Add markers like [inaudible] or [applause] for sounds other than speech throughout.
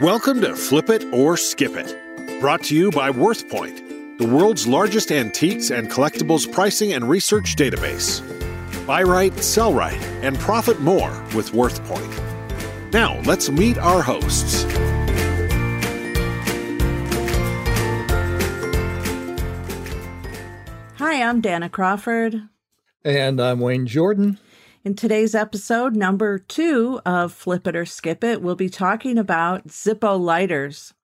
Welcome to Flip It or Skip It, brought to you by WorthPoint, the world's largest antiques and collectibles pricing and research database. Buy right, sell right, and profit more with WorthPoint. Now, let's meet our hosts. Hi, I'm Dana Crawford. And I'm Wayne Jordan. In today's episode, number two of Flip It or Skip It, we'll be talking about Zippo lighters.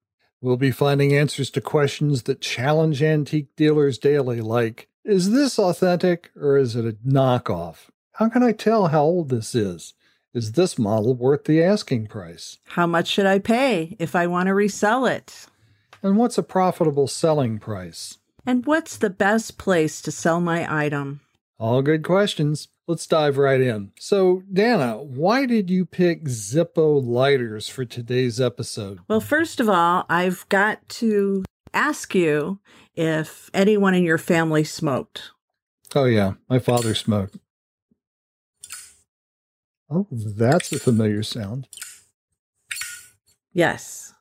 We'll be finding answers to questions that challenge antique dealers daily, like Is this authentic or is it a knockoff? How can I tell how old this is? Is this model worth the asking price? How much should I pay if I want to resell it? And what's a profitable selling price? And what's the best place to sell my item? All good questions. Let's dive right in. So, Dana, why did you pick Zippo lighters for today's episode? Well, first of all, I've got to ask you if anyone in your family smoked. Oh, yeah, my father smoked. Oh, that's a familiar sound. Yes.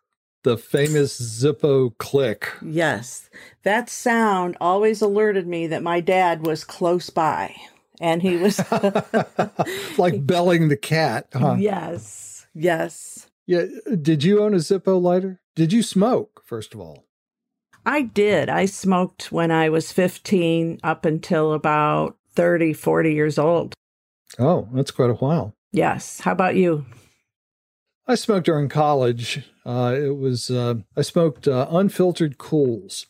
The famous Zippo click. Yes. That sound always alerted me that my dad was close by and he was [laughs] [laughs] like belling the cat. Huh? Yes. Yes. Yeah. Did you own a Zippo lighter? Did you smoke, first of all? I did. I smoked when I was 15 up until about 30, 40 years old. Oh, that's quite a while. Yes. How about you? I smoked during college. Uh, it was uh, I smoked uh, unfiltered Kools.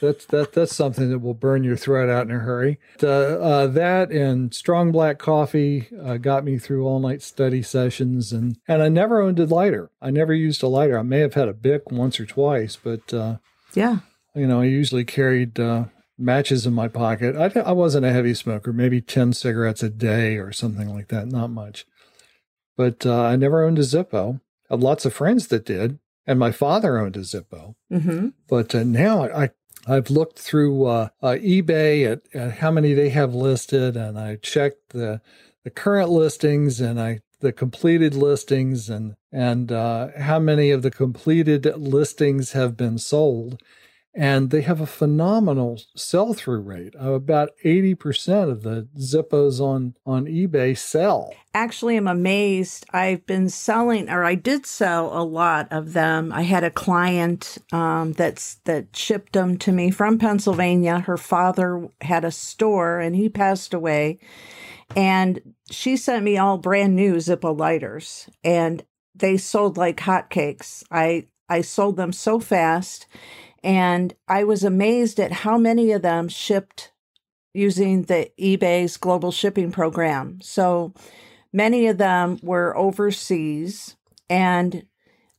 that's that that's something that will burn your throat out in a hurry. Uh, that and strong black coffee uh, got me through all night study sessions, and and I never owned a lighter. I never used a lighter. I may have had a Bic once or twice, but uh, yeah, you know, I usually carried matches in my pocket. I, I wasn't a heavy smoker, maybe 10 cigarettes a day or something like that, not much. But uh, I never owned a Zippo. I had lots of friends that did, and my father owned a Zippo. Mm-hmm. But uh, now I, I've looked through uh, uh eBay at, at how many they have listed, and I checked the the current listings and I the completed listings and and uh, how many of the completed listings have been sold and they have a phenomenal sell-through rate. Uh, about 80% of the Zippos on on eBay sell. Actually, I'm amazed. I've been selling, or I did sell a lot of them. I had a client um, that's that shipped them to me from Pennsylvania. Her father had a store, and he passed away. And she sent me all brand new Zippo lighters, and they sold like hotcakes. I I sold them so fast and I was amazed at how many of them shipped using the eBay's global shipping program. So many of them were overseas, and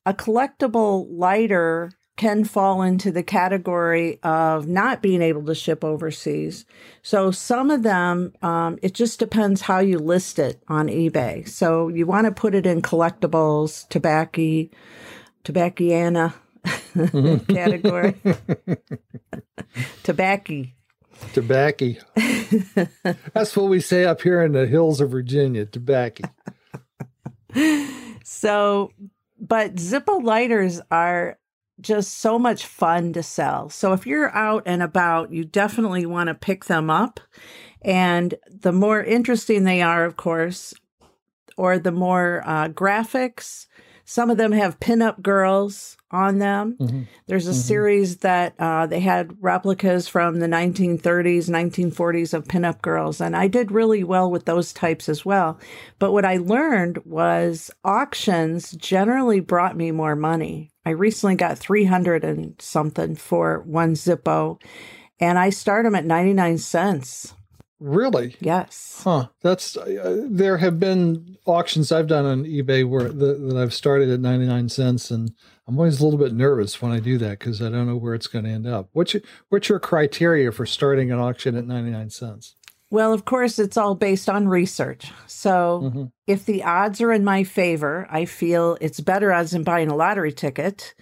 a collectible lighter can fall into the category of not being able to ship overseas. So some of them, um, it just depends how you list it on eBay. So you want to put it in collectibles, tobacco, tobacciana, [laughs] category. [laughs] Tobacco. Tobacco. [laughs] That's what we say up here in the hills of Virginia. Tobacco. so, but Zippo lighters are just so much fun to sell. So if you're out and about, you definitely want to pick them up. And the more interesting they are, of course, or the more uh, graphics, some of them have pinup girls on them. Mm-hmm. There's a mm-hmm. series that uh, they had replicas from the 1930s, 1940s of pinup girls, and I did really well with those types as well. But what I learned was auctions generally brought me more money. I recently got 300 and something for one Zippo, and I start them at 99 cents. Really? Yes. Huh. That's uh, there have been auctions I've done on eBay where the, that I've started at 99 cents and I'm always a little bit nervous when I do that cuz I don't know where it's going to end up. What's your, what's your criteria for starting an auction at 99 cents? Well, of course, it's all based on research. So mm-hmm. if the odds are in my favor, I feel it's better odds than buying a lottery ticket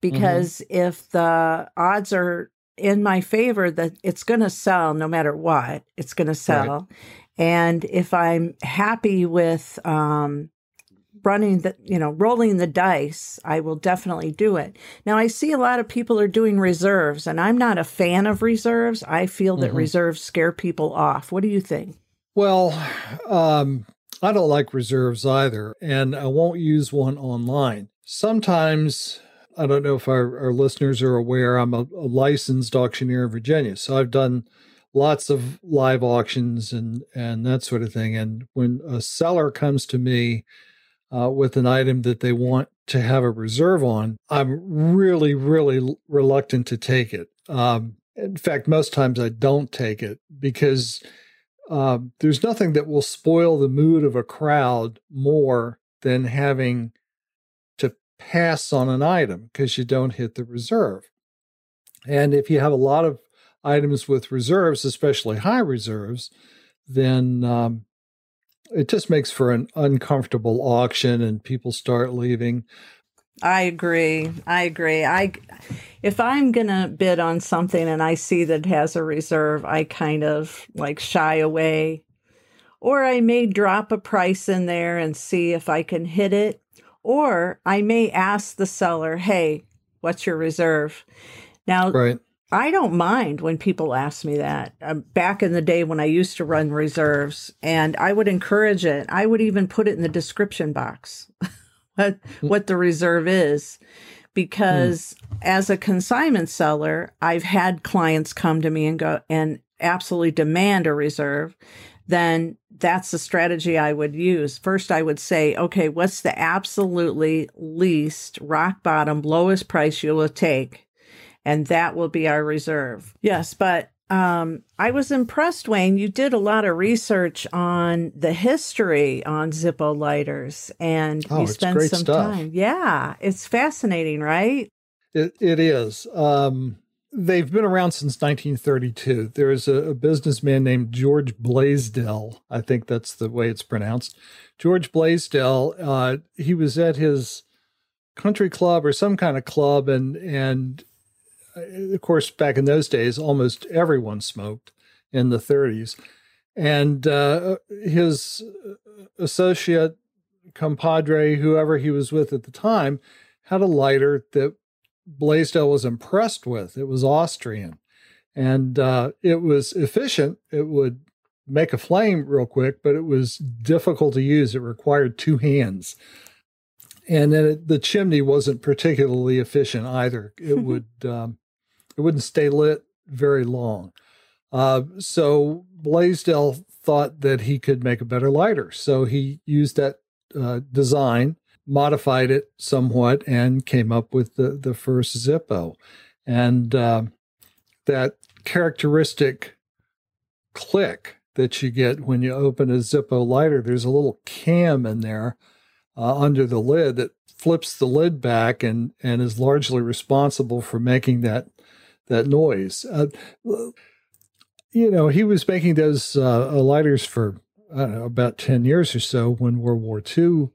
because mm-hmm. if the odds are in my favor that it's going to sell no matter what. It's going to sell. Right. And if I'm happy with um, running the, you know, rolling the dice, I will definitely do it. Now, I see a lot of people are doing reserves, and I'm not a fan of reserves. I feel that mm-hmm. reserves scare people off. What do you think? Well, um, I don't like reserves either, and I won't use one online. Sometimes, I don't know if our, our listeners are aware, I'm a, a licensed auctioneer in Virginia. So I've done lots of live auctions and and that sort of thing. And when a seller comes to me uh, with an item that they want to have a reserve on, I'm really really reluctant to take it. Um, in fact, most times I don't take it because uh, there's nothing that will spoil the mood of a crowd more than having to pass on an item because you don't hit the reserve. And if you have a lot of items with reserves, especially high reserves, then um, it just makes for an uncomfortable auction and people start leaving. I agree. I agree. I if I'm going to bid on something and I see that it has a reserve, I kind of like shy away. Or I may drop a price in there and see if I can hit it. Or I may ask the seller, "Hey, what's your reserve?" Now, right. I don't mind when people ask me that. Um, back in the day when I used to run reserves, and I would encourage it. I would even put it in the description box [laughs] what, hmm. what the reserve is. Because mm. as a consignment seller, I've had clients come to me and go and absolutely demand a reserve. Then that's the strategy I would use. First, I would say, okay, what's the absolutely least rock bottom, lowest price you will take? And that will be our reserve. Yes, but um, I was impressed, Wayne. You did a lot of research on the history on Zippo lighters, and oh, you spent some stuff. time. Yeah, it's fascinating, right? It it is. Um, they've been around since 1932. There is a, a businessman named George Blaisdell. I think that's the way it's pronounced. George Blaisdell. Uh, he was at his country club or some kind of club, and and of course, back in those days, almost everyone smoked in the 30s. And uh, his associate, compadre, whoever he was with at the time, had a lighter that Blaisdell was impressed with. It was Austrian. And uh, it was efficient. It would make a flame real quick, but it was difficult to use. It required two hands. And then it, the chimney wasn't particularly efficient either. It [laughs] would um, it wouldn't stay lit very long. Uh, so Blaisdell thought that he could make a better lighter. So he used that uh, design, modified it somewhat, and came up with the, the first Zippo. And uh, that characteristic click that you get when you open a Zippo lighter, there's a little cam in there uh, under the lid that flips the lid back and, and is largely responsible for making that that noise. Uh, you know, he was making those uh, lighters for know, about 10 years or so when World War II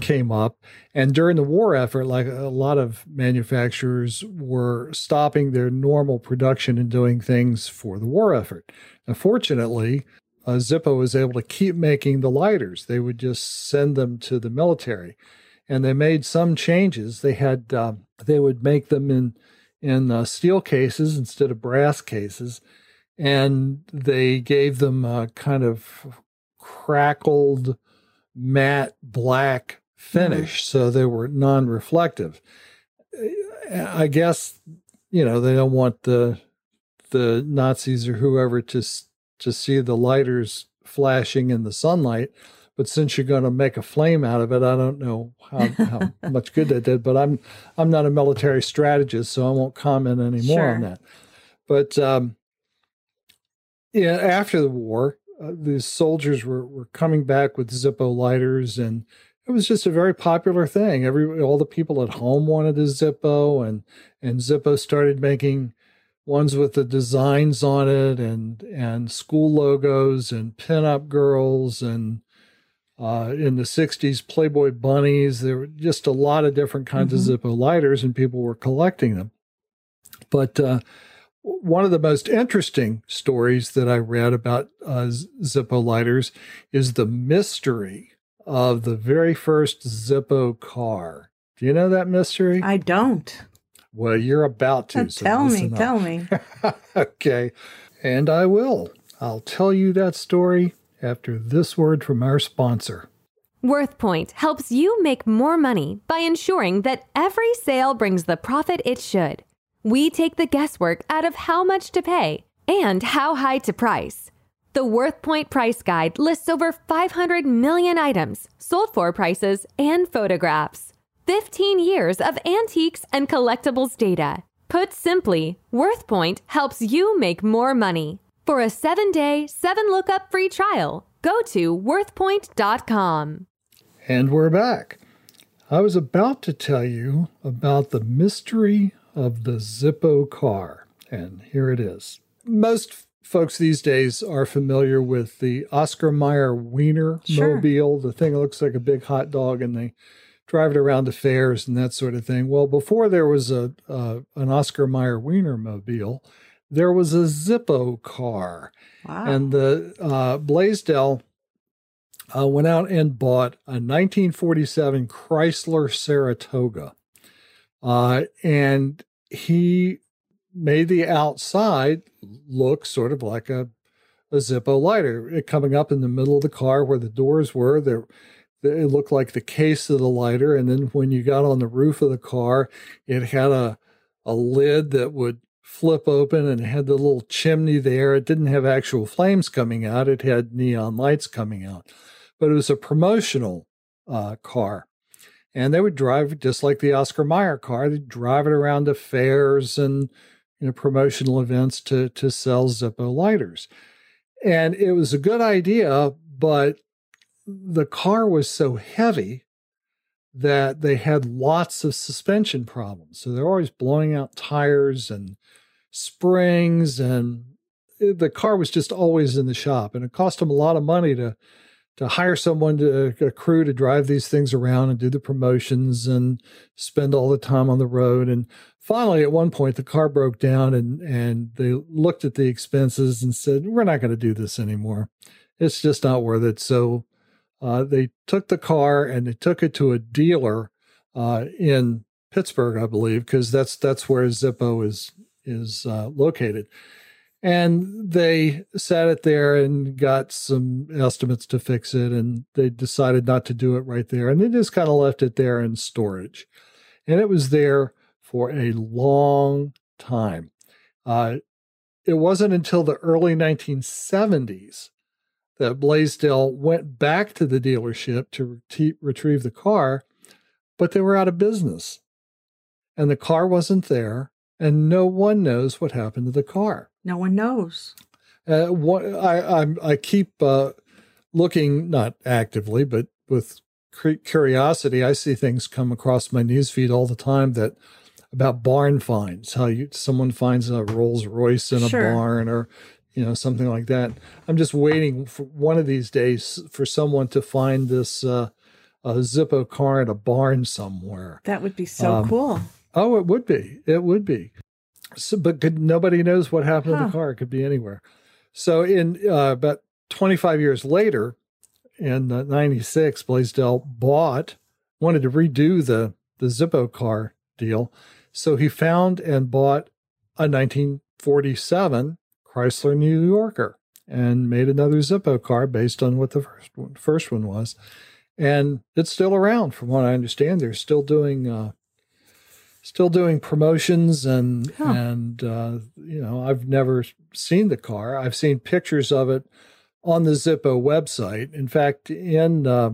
came up. And during the war effort, like a lot of manufacturers were stopping their normal production and doing things for the war effort. Unfortunately, uh, Zippo was able to keep making the lighters. They would just send them to the military. And they made some changes. They had, uh, they would make them in in uh, steel cases instead of brass cases. And they gave them a kind of crackled matte black finish. Mm-hmm. So they were non reflective. I guess, you know, they don't want the the Nazis or whoever to to see the lighters flashing in the sunlight. But since you're going to make a flame out of it, I don't know how, how [laughs] much good that did. But I'm I'm not a military strategist, so I won't comment anymore sure. on that. But um, yeah, after the war, uh, the soldiers were were coming back with Zippo lighters, and it was just a very popular thing. Every all the people at home wanted a Zippo, and and Zippo started making ones with the designs on it and and school logos and pinup girls and uh, in the 60s, Playboy bunnies. There were just a lot of different kinds mm-hmm. of Zippo lighters, and people were collecting them. But uh, one of the most interesting stories that I read about uh, Zippo lighters is the mystery of the very first Zippo car. Do you know that mystery? I don't. Well, you're about to. So tell me, tell me. [laughs] okay. And I will. I'll tell you that story after this word from our sponsor. WorthPoint helps you make more money by ensuring that every sale brings the profit it should. We take the guesswork out of how much to pay and how high to price. The WorthPoint price guide lists over 500 million items, sold for prices, and photographs. 15 years of antiques and collectibles data. Put simply, WorthPoint helps you make more money. For a seven day, seven lookup free trial, go to worthpoint.com. And we're back. I was about to tell you about the mystery of the Zippo car, and here it is. Most folks these days are familiar with the Oscar Mayer Wiener sure. mobile, the thing that looks like a big hot dog, and they drive it around to fairs and that sort of thing. Well, before there was a uh, an Oscar Mayer Wiener mobile, there was a Zippo car, wow. and the uh, Blaisdell uh, went out and bought a 1947 Chrysler Saratoga. Uh, and he made the outside look sort of like a, a Zippo lighter. It coming up in the middle of the car where the doors were, there it looked like the case of the lighter. And then when you got on the roof of the car, it had a, a lid that would flip open and had the little chimney there. It didn't have actual flames coming out, it had neon lights coming out but it was a promotional uh, car. And they would drive just like the Oscar Mayer car. They'd drive it around to fairs and you know, promotional events to, to sell Zippo lighters. And it was a good idea, but the car was so heavy that they had lots of suspension problems. So they're always blowing out tires and springs, and the car was just always in the shop. And it cost them a lot of money to to hire someone to a crew to drive these things around and do the promotions and spend all the time on the road and finally at one point the car broke down and and they looked at the expenses and said we're not going to do this anymore it's just not worth it so uh, they took the car and they took it to a dealer uh, in Pittsburgh, I believe, because that's that's where Zippo is is uh, located. And they sat it there and got some estimates to fix it, and they decided not to do it right there. And they just kind of left it there in storage. And it was there for a long time. Uh, it wasn't until the early 1970s that Blaisdell went back to the dealership to re- retrieve the car, but they were out of business. And the car wasn't there, and no one knows what happened to the car. No one knows. Uh, what I I'm, i keep uh, looking, not actively, but with curiosity. I see things come across my newsfeed all the time that about barn finds. How you someone finds a Rolls Royce in a sure. barn, or you know something like that. I'm just waiting for one of these days for someone to find this uh, a Zippo car in a barn somewhere. That would be so um, cool. Oh, it would be. It would be. So, but could, nobody knows what happened huh. to the car. It could be anywhere. So, in uh, about 25 years later, in uh, 96, Blaisdell bought, wanted to redo the, the Zippo car deal. So he found and bought a 1947 Chrysler New Yorker and made another Zippo car based on what the first one, first one was. And it's still around, from what I understand. They're still doing uh, still doing promotions and huh. and uh, you know I've never seen the car. I've seen pictures of it on the Zippo website. In fact, in uh,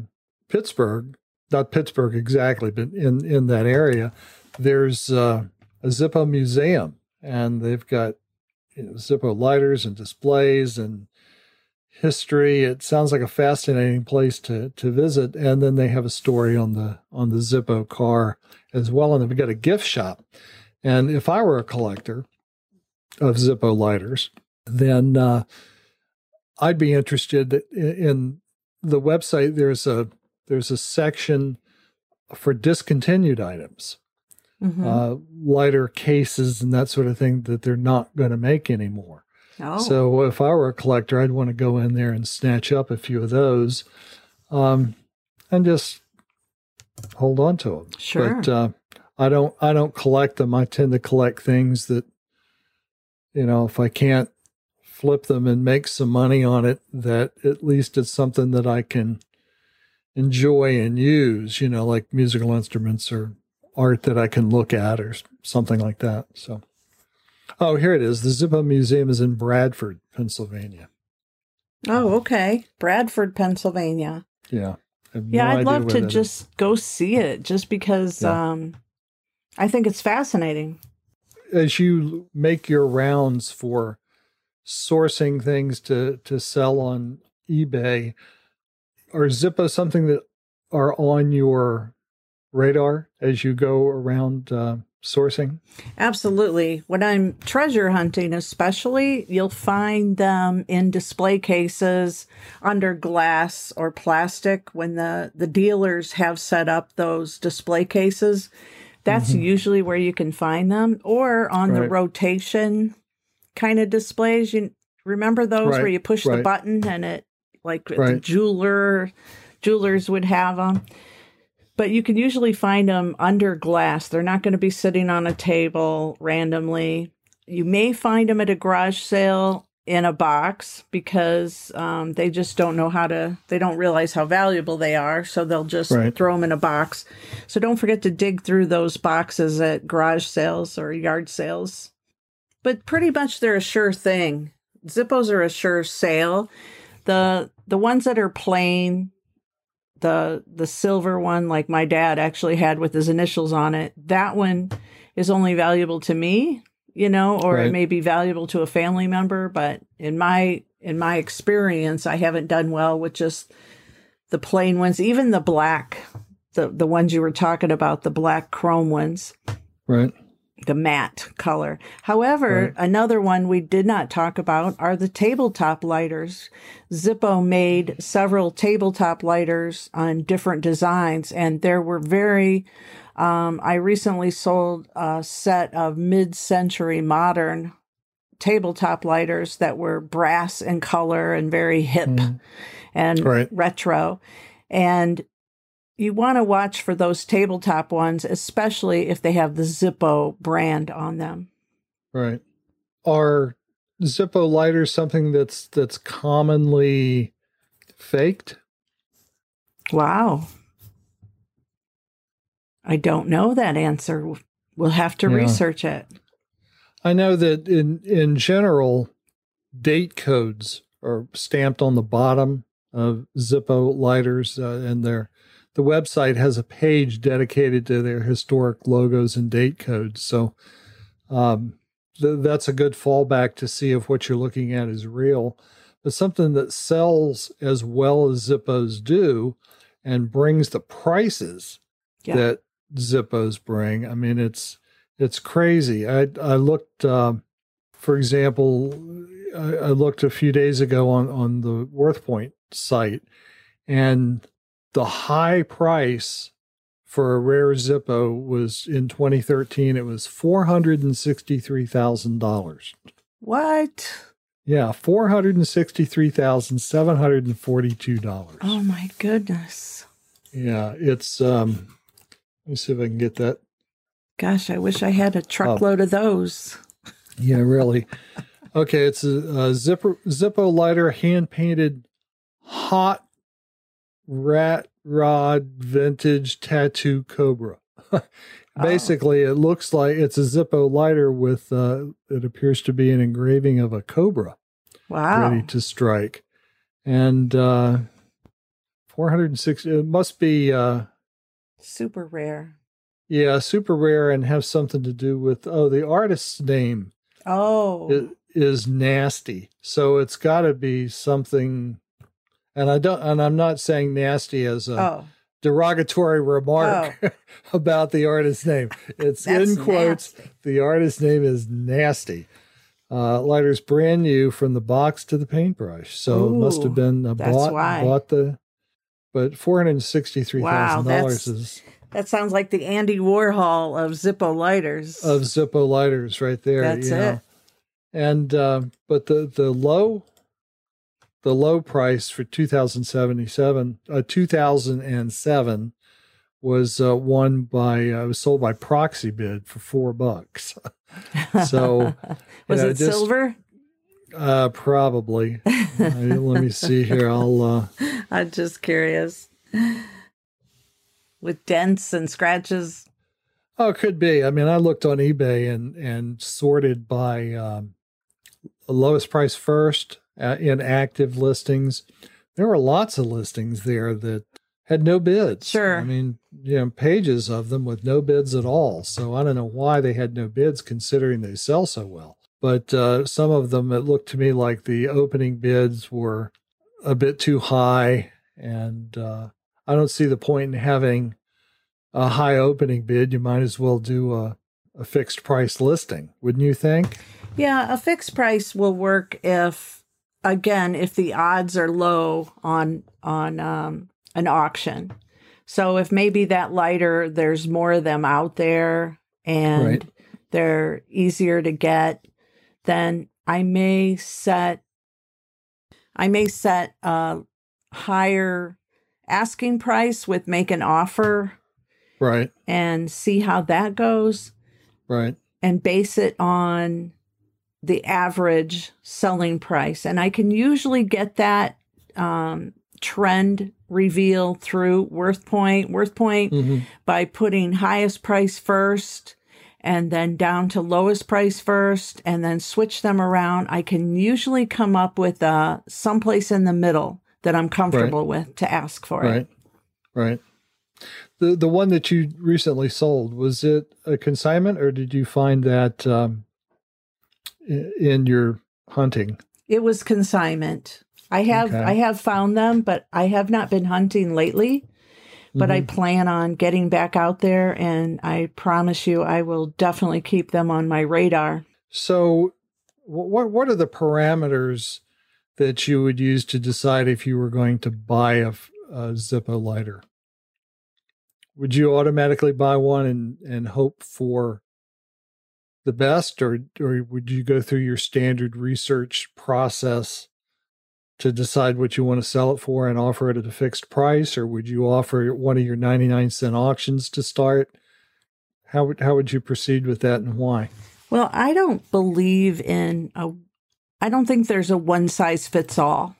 Pittsburgh, not Pittsburgh exactly, but in in that area, there's uh, a Zippo museum, and they've got you know, Zippo lighters and displays and history. It sounds like a fascinating place to to visit. And then they have a story on the on the Zippo car as well. And they've got a gift shop. And if I were a collector of Zippo lighters, then uh, I'd be interested in, in the website. There's a there's a section for discontinued items. Mm-hmm. Uh, lighter cases and that sort of thing that they're not going to make anymore. Oh. So if I were a collector, I'd want to go in there and snatch up a few of those. Um, and just hold on to them. Sure. But uh, I don't I don't collect them. I tend to collect things that you know, if I can't flip them and make some money on it, that at least it's something that I can enjoy and use, you know, like musical instruments or art that I can look at or something like that. So Oh, here it is. The Zippo Museum is in Bradford, Pennsylvania. Oh, okay. Bradford, Pennsylvania. Yeah. Yeah, no I'd love to that is. just go see it just because Yeah. um I think it's fascinating. as you make your rounds for sourcing things to to sell on eBay, are Zippo something that are on your radar as you go around uh, sourcing? Absolutely. When I'm treasure hunting, especially, you'll find them in display cases under glass or plastic when the, the dealers have set up those display cases. That's usually where you can find them, or on the Mm-hmm. Rotation kind of displays. You remember those where you push the button and it, like the jeweler, jewelers would have them but you can usually find them under glass. They're not going to be sitting on a table randomly. You may find them at a garage sale in a box because um, they just don't know how to, they don't realize how valuable they are. So they'll just Right. throw them in a box. So don't forget to dig through those boxes at garage sales or yard sales. But pretty much they're a sure thing. Zippos are a sure sale. The the ones that are plain, the the silver one like my dad actually had with his initials on it. That one is only valuable to me you know or it may be valuable to a family member but in my in my experience i haven't done well with just the plain ones even the black the the ones you were talking about the black chrome ones. Right. The matte color. However, Right. another one we did not talk about are the tabletop lighters. Zippo made several tabletop lighters on different designs, and there were very. Um, I recently sold a set of mid century modern tabletop lighters that were brass in color and very hip Mhm. and Right. retro. And you want to watch for those tabletop ones, especially if they have the Zippo brand on them. Right. Are Zippo lighters something that's that's commonly faked? Wow. I don't know that answer. We'll have to Yeah. research it. I know that in in general, date codes are stamped on the bottom of Zippo lighters, uh, and their the website has a page dedicated to their historic logos and date codes. So um, th- that's a good fallback to see if what you're looking at is real. But something that sells as well as Zippos do, and brings the prices Yeah. that Zippos bring. I mean, it's it's crazy. I I looked, um, for example, I, I looked a few days ago on on the WorthPoint site, and the high price for a rare Zippo was in 2013. It was four hundred and sixty three thousand dollars. What? Yeah, four hundred and sixty three thousand seven hundred and forty two dollars. Oh my goodness. Yeah, it's um. Let me see if I can get that Gosh, I wish I had a truckload of those. Yeah, really. [laughs] Okay, it's a, a Zippo Zippo lighter, hand painted, hot rat rod vintage tattoo cobra. [laughs] Basically, it looks like it's a Zippo lighter with uh, it appears to be an engraving of a cobra Wow. ready to strike, and uh, four hundred and sixty. It must be. Uh, Super rare. yeah, super rare and have something to do with oh the artist's name Oh. i- is nasty. So it's got to be something. And I don't, and I'm not saying nasty as a oh. derogatory remark [laughs] about the artist's name. It's in quotes. nasty. The artist's name is nasty. Uh, lighter's brand new from the box to the paintbrush. So it must have been uh, that's bought, why. bought the, but four hundred sixty-three thousand Wow, dollars is That sounds like the Andy Warhol of Zippo lighters. of Zippo lighters right there. That's you know. it. And uh, but the the low the low price for 2077, uh, 2007 was uh, won by uh, was sold by proxy bid for four bucks. [laughs] so was know, it just, silver? Uh, probably. let me see here. I'll. Uh, [laughs] I'm just curious. With dents and scratches. Oh, it could be. I mean, I looked on eBay and and sorted by um, lowest price first uh, in active listings. There were lots of listings there that had no bids. Sure. I mean, you know, pages of them with no bids at all. So I don't know why they had no bids considering they sell so well. But uh, some of them, it looked to me like the opening bids were a bit too high. And uh, I don't see the point in having a high opening bid. You might as well do a, a fixed price listing, wouldn't you think? Yeah, a fixed price will work if, again, if the odds are low on on um, an auction. So if maybe that lighter, there's more of them out there and right. they're easier to get, then I may set I may set a higher asking price with make an offer. Right. And see how that goes. Right. And base it on the average selling price. And I can usually get that um, trend reveal through Worth Point. mm-hmm. by putting highest price first and then down to lowest price first and then switch them around. I can usually come up with uh, someplace in the middle that I'm comfortable right. with to ask for right. it. Right. Right. The the one that you recently sold was it a consignment or did you find that um, in your hunting? It was consignment. I have okay. I have found them, but I have not been hunting lately. But mm-hmm. I plan on getting back out there, and I promise you, I will definitely keep them on my radar. So, what what are the parameters that you would use to decide if you were going to buy a, a Zippo lighter? Would you automatically buy one and and hope for the best, or or would you go through your standard research process to decide what you want to sell it for and offer it at a fixed price, or would you offer one of your 99 cent auctions to start? How would how would you proceed with that and why? Well, I don't believe in a I don't think there's a one size fits all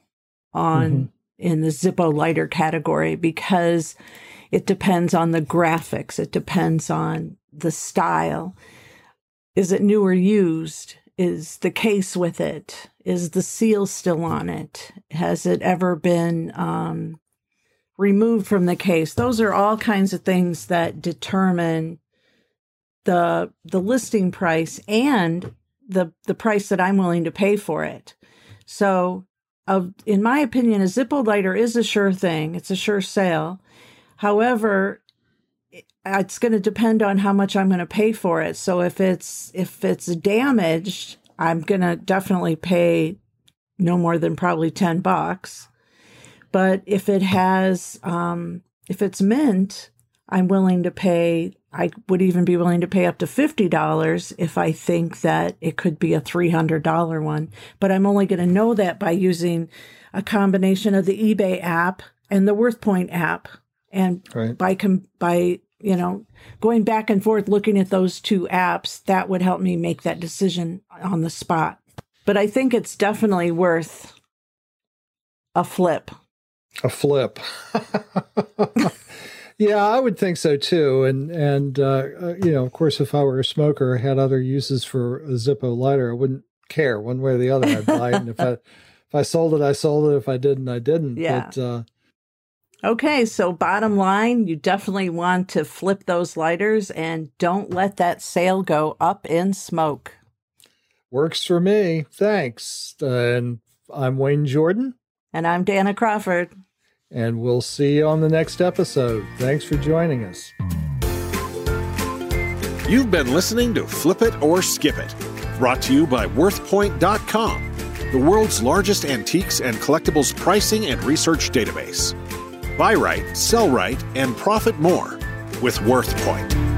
on mm-hmm. in the Zippo lighter category because it depends on the graphics, it depends on the style. Is it new or used? Is the case with it? Is the seal still on it? Has it ever been um, removed from the case? Those are all kinds of things that determine the the listing price and the the price that I'm willing to pay for it. So, of in my opinion, a Zippo lighter is a sure thing. It's a sure sale. However, it's going to depend on how much I'm going to pay for it. So if it's if it's damaged, I'm going to definitely pay no more than probably 10 bucks. But if it has um if it's mint, I'm willing to pay I would even be willing to pay up to $50 if I think that it could be a $300 one. But I'm only going to know that by using a combination of the eBay app and the WorthPoint app. And right. by com- by you know, going back and forth looking at those two apps, that would help me make that decision on the spot. But I think it's definitely worth a flip. A flip. [laughs] yeah, I would think so too. And and uh, uh, you know, of course, if I were a smoker, had other uses for a Zippo lighter, I wouldn't care one way or the other. I'd buy it, and if I [laughs] if I sold it, I sold it. If I didn't, I didn't. Yeah. But, uh, Okay, so bottom line, you definitely want to flip those lighters and don't let that sale go up in smoke. Works for me. Thanks. And I'm Wayne Jordan. And I'm Dana Crawford. And we'll see you on the next episode. Thanks for joining us. You've been listening to Flip It or Skip It, brought to you by WorthPoint.com, the world's largest antiques and collectibles pricing and research database. Buy right, sell right, and profit more with WorthPoint.